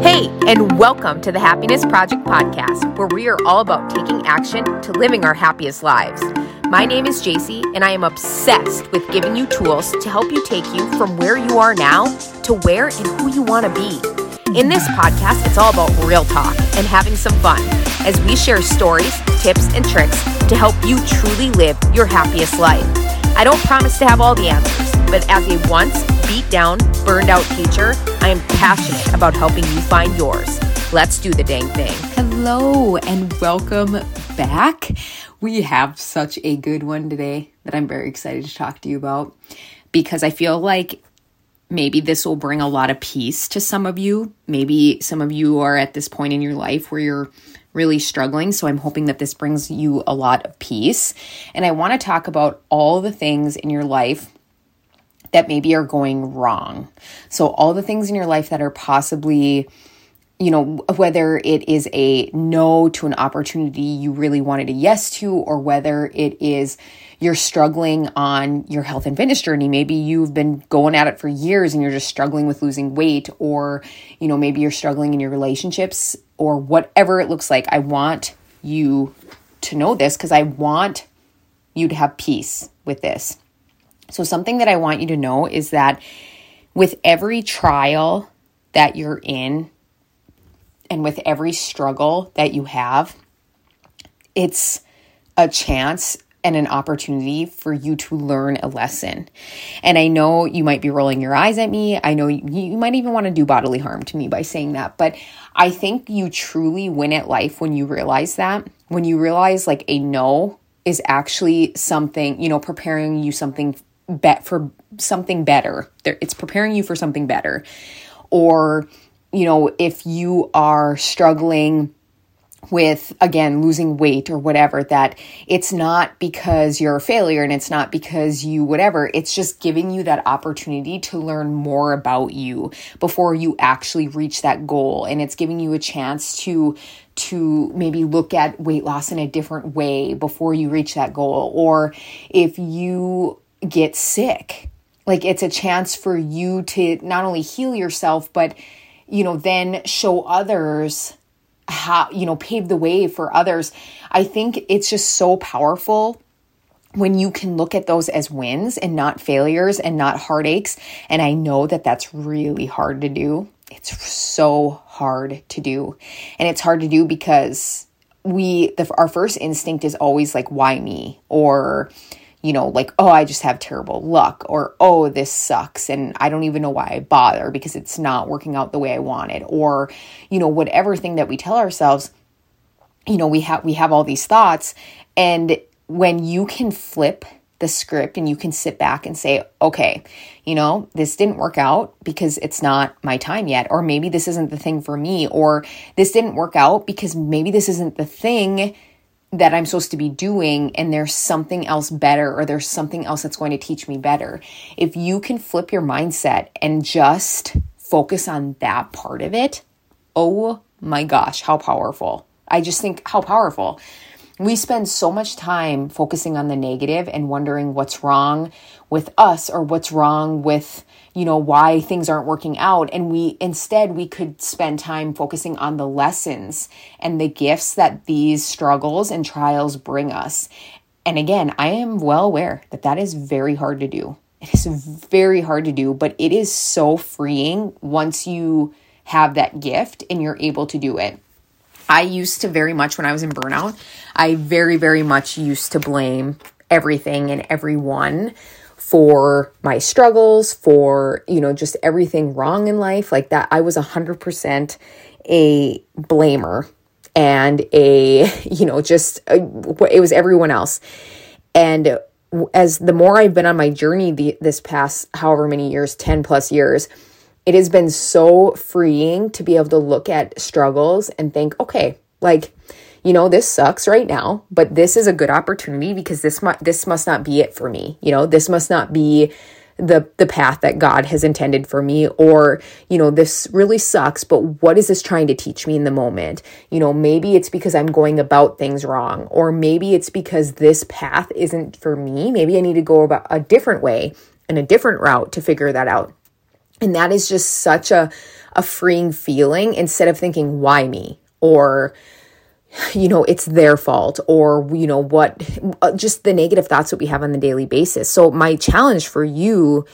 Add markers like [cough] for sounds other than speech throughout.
Hey, and welcome to the Happiness Project podcast, where we are all about taking action to living our happiest lives. My name is JC, and I am obsessed with giving you tools to help you take you from where you are now to where and who you want to be. In this podcast, it's all about real talk and having some fun as we share stories, tips, and tricks to help you truly live your happiest life. I don't promise to have all the answers, but as a once beat down, burned out teacher, I am passionate about helping you find yours. Let's do the dang thing. Hello and welcome back. We have such a good one today that I'm very excited to talk to you about because I feel like maybe this will bring a lot of peace to some of you. Maybe some of you are at this point in your life where you're really struggling. So I'm hoping that this brings you a lot of peace. And I want to talk about all the things in your life that maybe are going wrong. So all the things in your life that are possibly you know, whether it is a no to an opportunity you really wanted a yes to, or whether it is you're struggling on your health and fitness journey. Maybe you've been going at it for years and you're just struggling with losing weight, or, you know, maybe you're struggling in your relationships, or whatever it looks like. I want you to know this because I want you to have peace with this. So, something that I want you to know is that with every trial that you're in, and with every struggle that you have, it's a chance and an opportunity for you to learn a lesson. And I know you might be rolling your eyes at me. I know you, you, might even want to do bodily harm to me by saying that. But I think you truly win at life when you realize that. When you realize like a no is actually something, you know, preparing you something bet for something better. It's preparing you for something better. Or you know, if you are struggling with again losing weight or whatever that it's not because you're a failure and it's not because you whatever it's just giving you that opportunity to learn more about you before you actually reach that goal and it's giving you a chance to to maybe look at weight loss in a different way before you reach that goal or if you get sick like it's a chance for you to not only heal yourself but you know, then show others how, you know, pave the way for others. I think it's just so powerful when you can look at those as wins and not failures and not heartaches. And I know that that's really hard to do. It's so hard to do. And it's hard to do because we, the, our first instinct is always like, why me? Or, you know, like, oh, I just have terrible luck, or oh, this sucks, and I don't even know why I bother because it's not working out the way I wanted, or, you know, whatever thing that we tell ourselves, you know, we have we have all these thoughts, and when you can flip the script and you can sit back and say, okay, you know, this didn't work out because it's not my time yet, or maybe this isn't the thing for me, or this didn't work out because maybe this isn't the thing that I'm supposed to be doing and there's something else better or there's something else that's going to teach me better. If you can flip your mindset and just focus on that part of it, oh my gosh, how powerful. I just think how powerful. We spend so much time focusing on the negative and wondering what's wrong with us or what's wrong with you know why things aren't working out. And we instead we could spend time focusing on the lessons and the gifts that these struggles and trials bring us. And again i am well aware that that is very hard to do. It is very hard to do but it is so freeing once you have that gift and you're able to do it I used to very much when I was in burnout, I very, very much used to blame everything and everyone for my struggles, for, you know, just everything wrong in life like that. I was 100% a blamer and a, [laughs] you know, just uh, a, it was everyone else. And as the more I've been on my journey the, this past however many years, 10 plus years, it has been so freeing to be able to look at struggles and think, okay, like, you know, this sucks right now, but this is a good opportunity because this mu- this must not be it for me. You know, this must not be the the path that God has intended for me or you know this really sucks but what is this trying to teach me in the moment? You know maybe it's because I'm going about things wrong or maybe it's because this path isn't for me. Maybe I need to go about a different way and a different route to figure that out And that is just such a, a freeing feeling instead of thinking, why me? Or, you know, it's their fault or, you know, what, uh, just the negative thoughts that we have on the daily basis. So, my challenge for you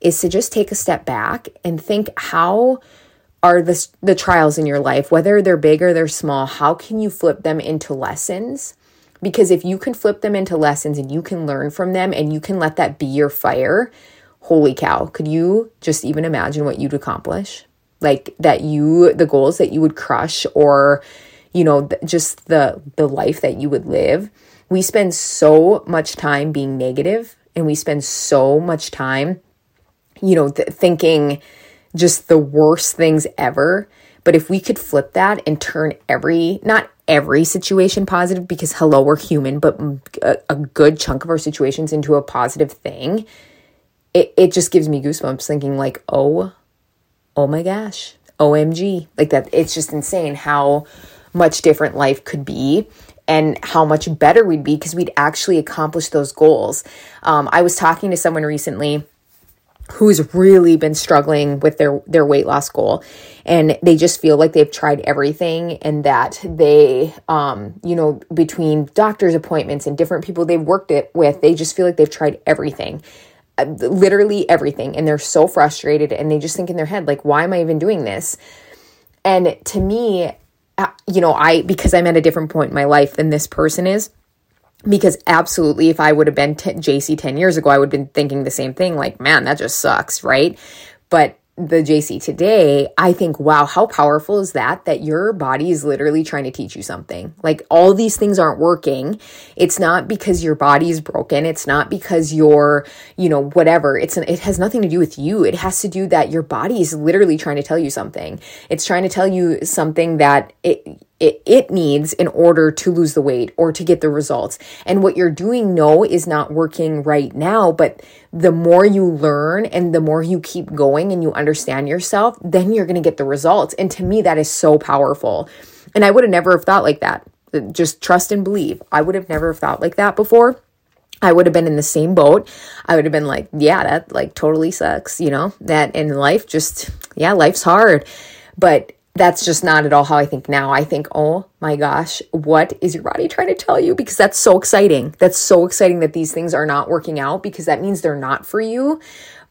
is to just take a step back and think how are the, the trials in your life, whether they're big or they're small, how can you flip them into lessons? Because if you can flip them into lessons and you can learn from them and you can let that be your fire, holy cow, could you just even imagine what you'd accomplish? Like that you, the goals that you would crush or, you know, just the, the life that you would live. We spend so much time being negative and we spend so much time, you know, th- thinking just the worst things ever. But if we could flip that and turn every, not every situation positive, because hello, we're human, but a, a good chunk of our situations into a positive thing, it, it just gives me goosebumps thinking, like, oh, oh my gosh, OMG. Like that, it's just insane how much different life could be and how much better we'd be because we'd actually accomplish those goals. Um, I was talking to someone recently who's really been struggling with their their weight loss goal and they just feel like they've tried everything and that they um you know between doctor's appointments and different people they've worked it with they just feel like they've tried everything literally everything and they're so frustrated and they just think in their head like why am i even doing this? And to me uh, you know i because i'm at a different point in my life than this person is because absolutely if i would have been t- jc 10 years ago i would have been thinking the same thing like man that just sucks right? But the JC today, I think, wow, how powerful is that? That your body is literally trying to teach you something. Like all these things aren't working. It's not because your body is broken. It's not because you're, you know, whatever. It's an, it has nothing to do with you. It has to do that your body is literally trying to tell you something. It's trying to tell you something that it, it, it needs in order to lose the weight or to get the results. And what you're doing, no, is not working right now. But the more you learn and the more you keep going and you understand yourself, then you're going to get the results. And to me, that is so powerful. And I would have never have thought like that. Just trust and believe. I would have never have thought like that before. I would have been in the same boat. I would have been like, yeah, that like totally sucks, you know, that in life just, yeah, life's hard. But that's just not at all how I think now. I think, oh my gosh, what is your body trying to tell you? Because that's so exciting. That's so exciting that these things are not working out because that means they're not for you,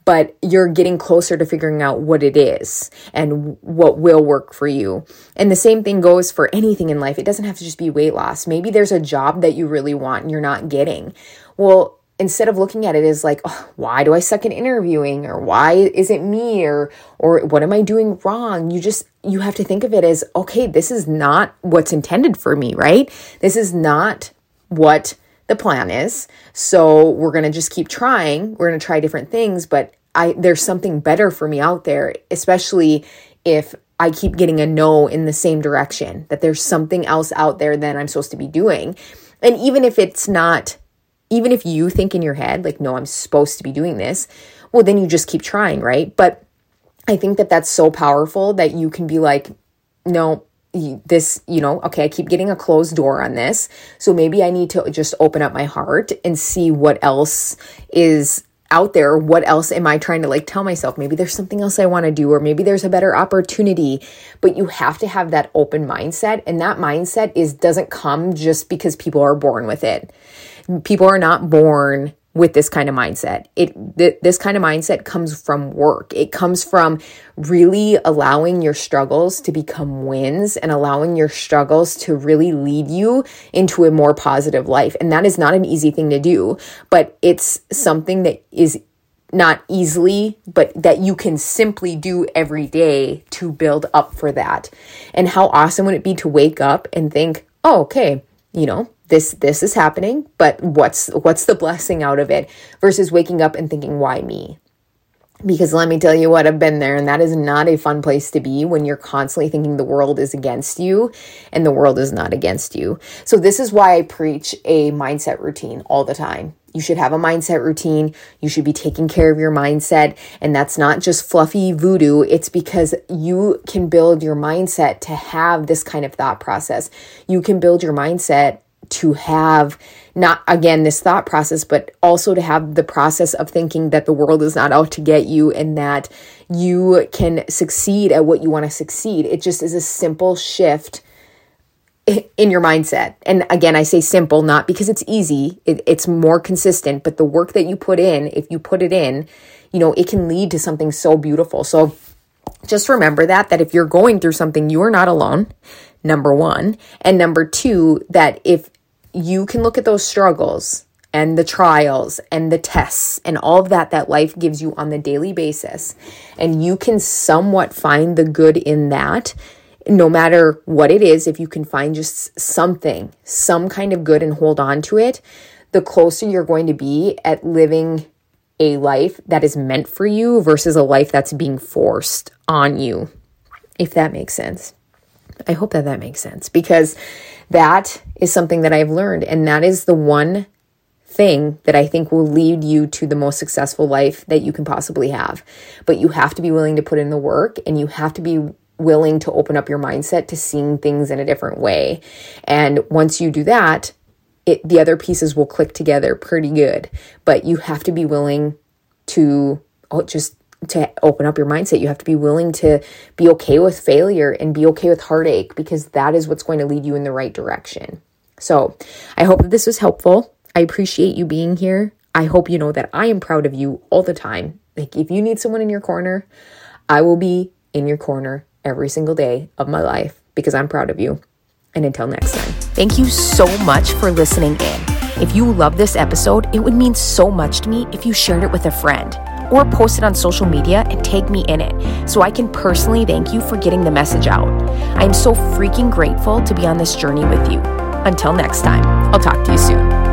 but you're getting closer to figuring out what it is and what will work for you. And the same thing goes for anything in life. It doesn't have to just be weight loss. Maybe there's a job that you really want and you're not getting. Well, instead of looking at it as like oh, why do i suck at interviewing? Or why is it me? Or or what am i doing wrong? You just you have to think of it as okay this is not what's intended for me right? This is not what the plan is. So we're going to just keep trying. We're going to try different things but i there's something better for me out there especially if I keep getting a no in the same direction, that there's something else out there that I'm supposed to be doing. And even if it's not even if you think in your head, like, no, I'm supposed to be doing this, well, then you just keep trying, right? But I think that that's so powerful that you can be like, no, this, you know, okay, I keep getting a closed door on this. So maybe I need to just open up my heart and see what else is out there. What else am I trying to like tell myself? Maybe there's something else I want to do, or maybe there's a better opportunity. But you have to have that open mindset. And that mindset is doesn't come just because people are born with it people are not born with this kind of mindset. It th- this kind of mindset comes from work. It comes from really allowing your struggles to become wins and allowing your struggles to really lead you into a more positive life. And that is not an easy thing to do, but it's something that is not easily, but that you can simply do every day to build up for that. And how awesome would it be to wake up and think, "Oh, okay, you know, this this is happening but what's what's the blessing out of it versus waking up and thinking why me because let me tell you what I've been there and that is not a fun place to be when you're constantly thinking the world is against you and the world is not against you. So this is why I preach a mindset routine all the time. You should have a mindset routine. You should be taking care of your mindset. And that's not just fluffy voodoo. It's because you can build your mindset to have this kind of thought process. You can build your mindset to have not again this thought process but also to have the process of thinking that the world is not out to get you and that you can succeed at what you want to succeed. It just is a simple shift in your mindset. And again i say simple not because it's easy it, it's more consistent but the work that you put in if you put it in you know it can lead to something so beautiful. So just remember that that if you're going through something you are not alone number 1 and number 2 that if you can look at those struggles and the trials and the tests and all of that that life gives you on the daily basis, and you can somewhat find the good in that, no matter what it is, if you can find just something, some kind of good and hold on to it, the closer you're going to be at living a life that is meant for you versus a life that's being forced on you, if that makes sense. I hope that that makes sense because that is something that I've learned. And that is the one thing that I think will lead you to the most successful life that you can possibly have. But you have to be willing to put in the work and you have to be willing to open up your mindset to seeing things in a different way. And once you do that, it, the other pieces will click together pretty good. But you have to be willing to oh, just to open up your mindset. You have to be willing to be okay with failure and be okay with heartache because that is what's going to lead you in the right direction. So, I hope that this was helpful. I appreciate you being here. I hope you know that I am proud of you all the time. Like, if you need someone in your corner, I will be in your corner every single day of my life because I'm proud of you. And until next time. Thank you so much for listening in. If you love this episode, it would mean so much to me if you shared it with a friend or post it on social media and tag me in it so I can personally thank you for getting the message out. I am so freaking grateful to be on this journey with you. Until next time, I'll talk to you soon.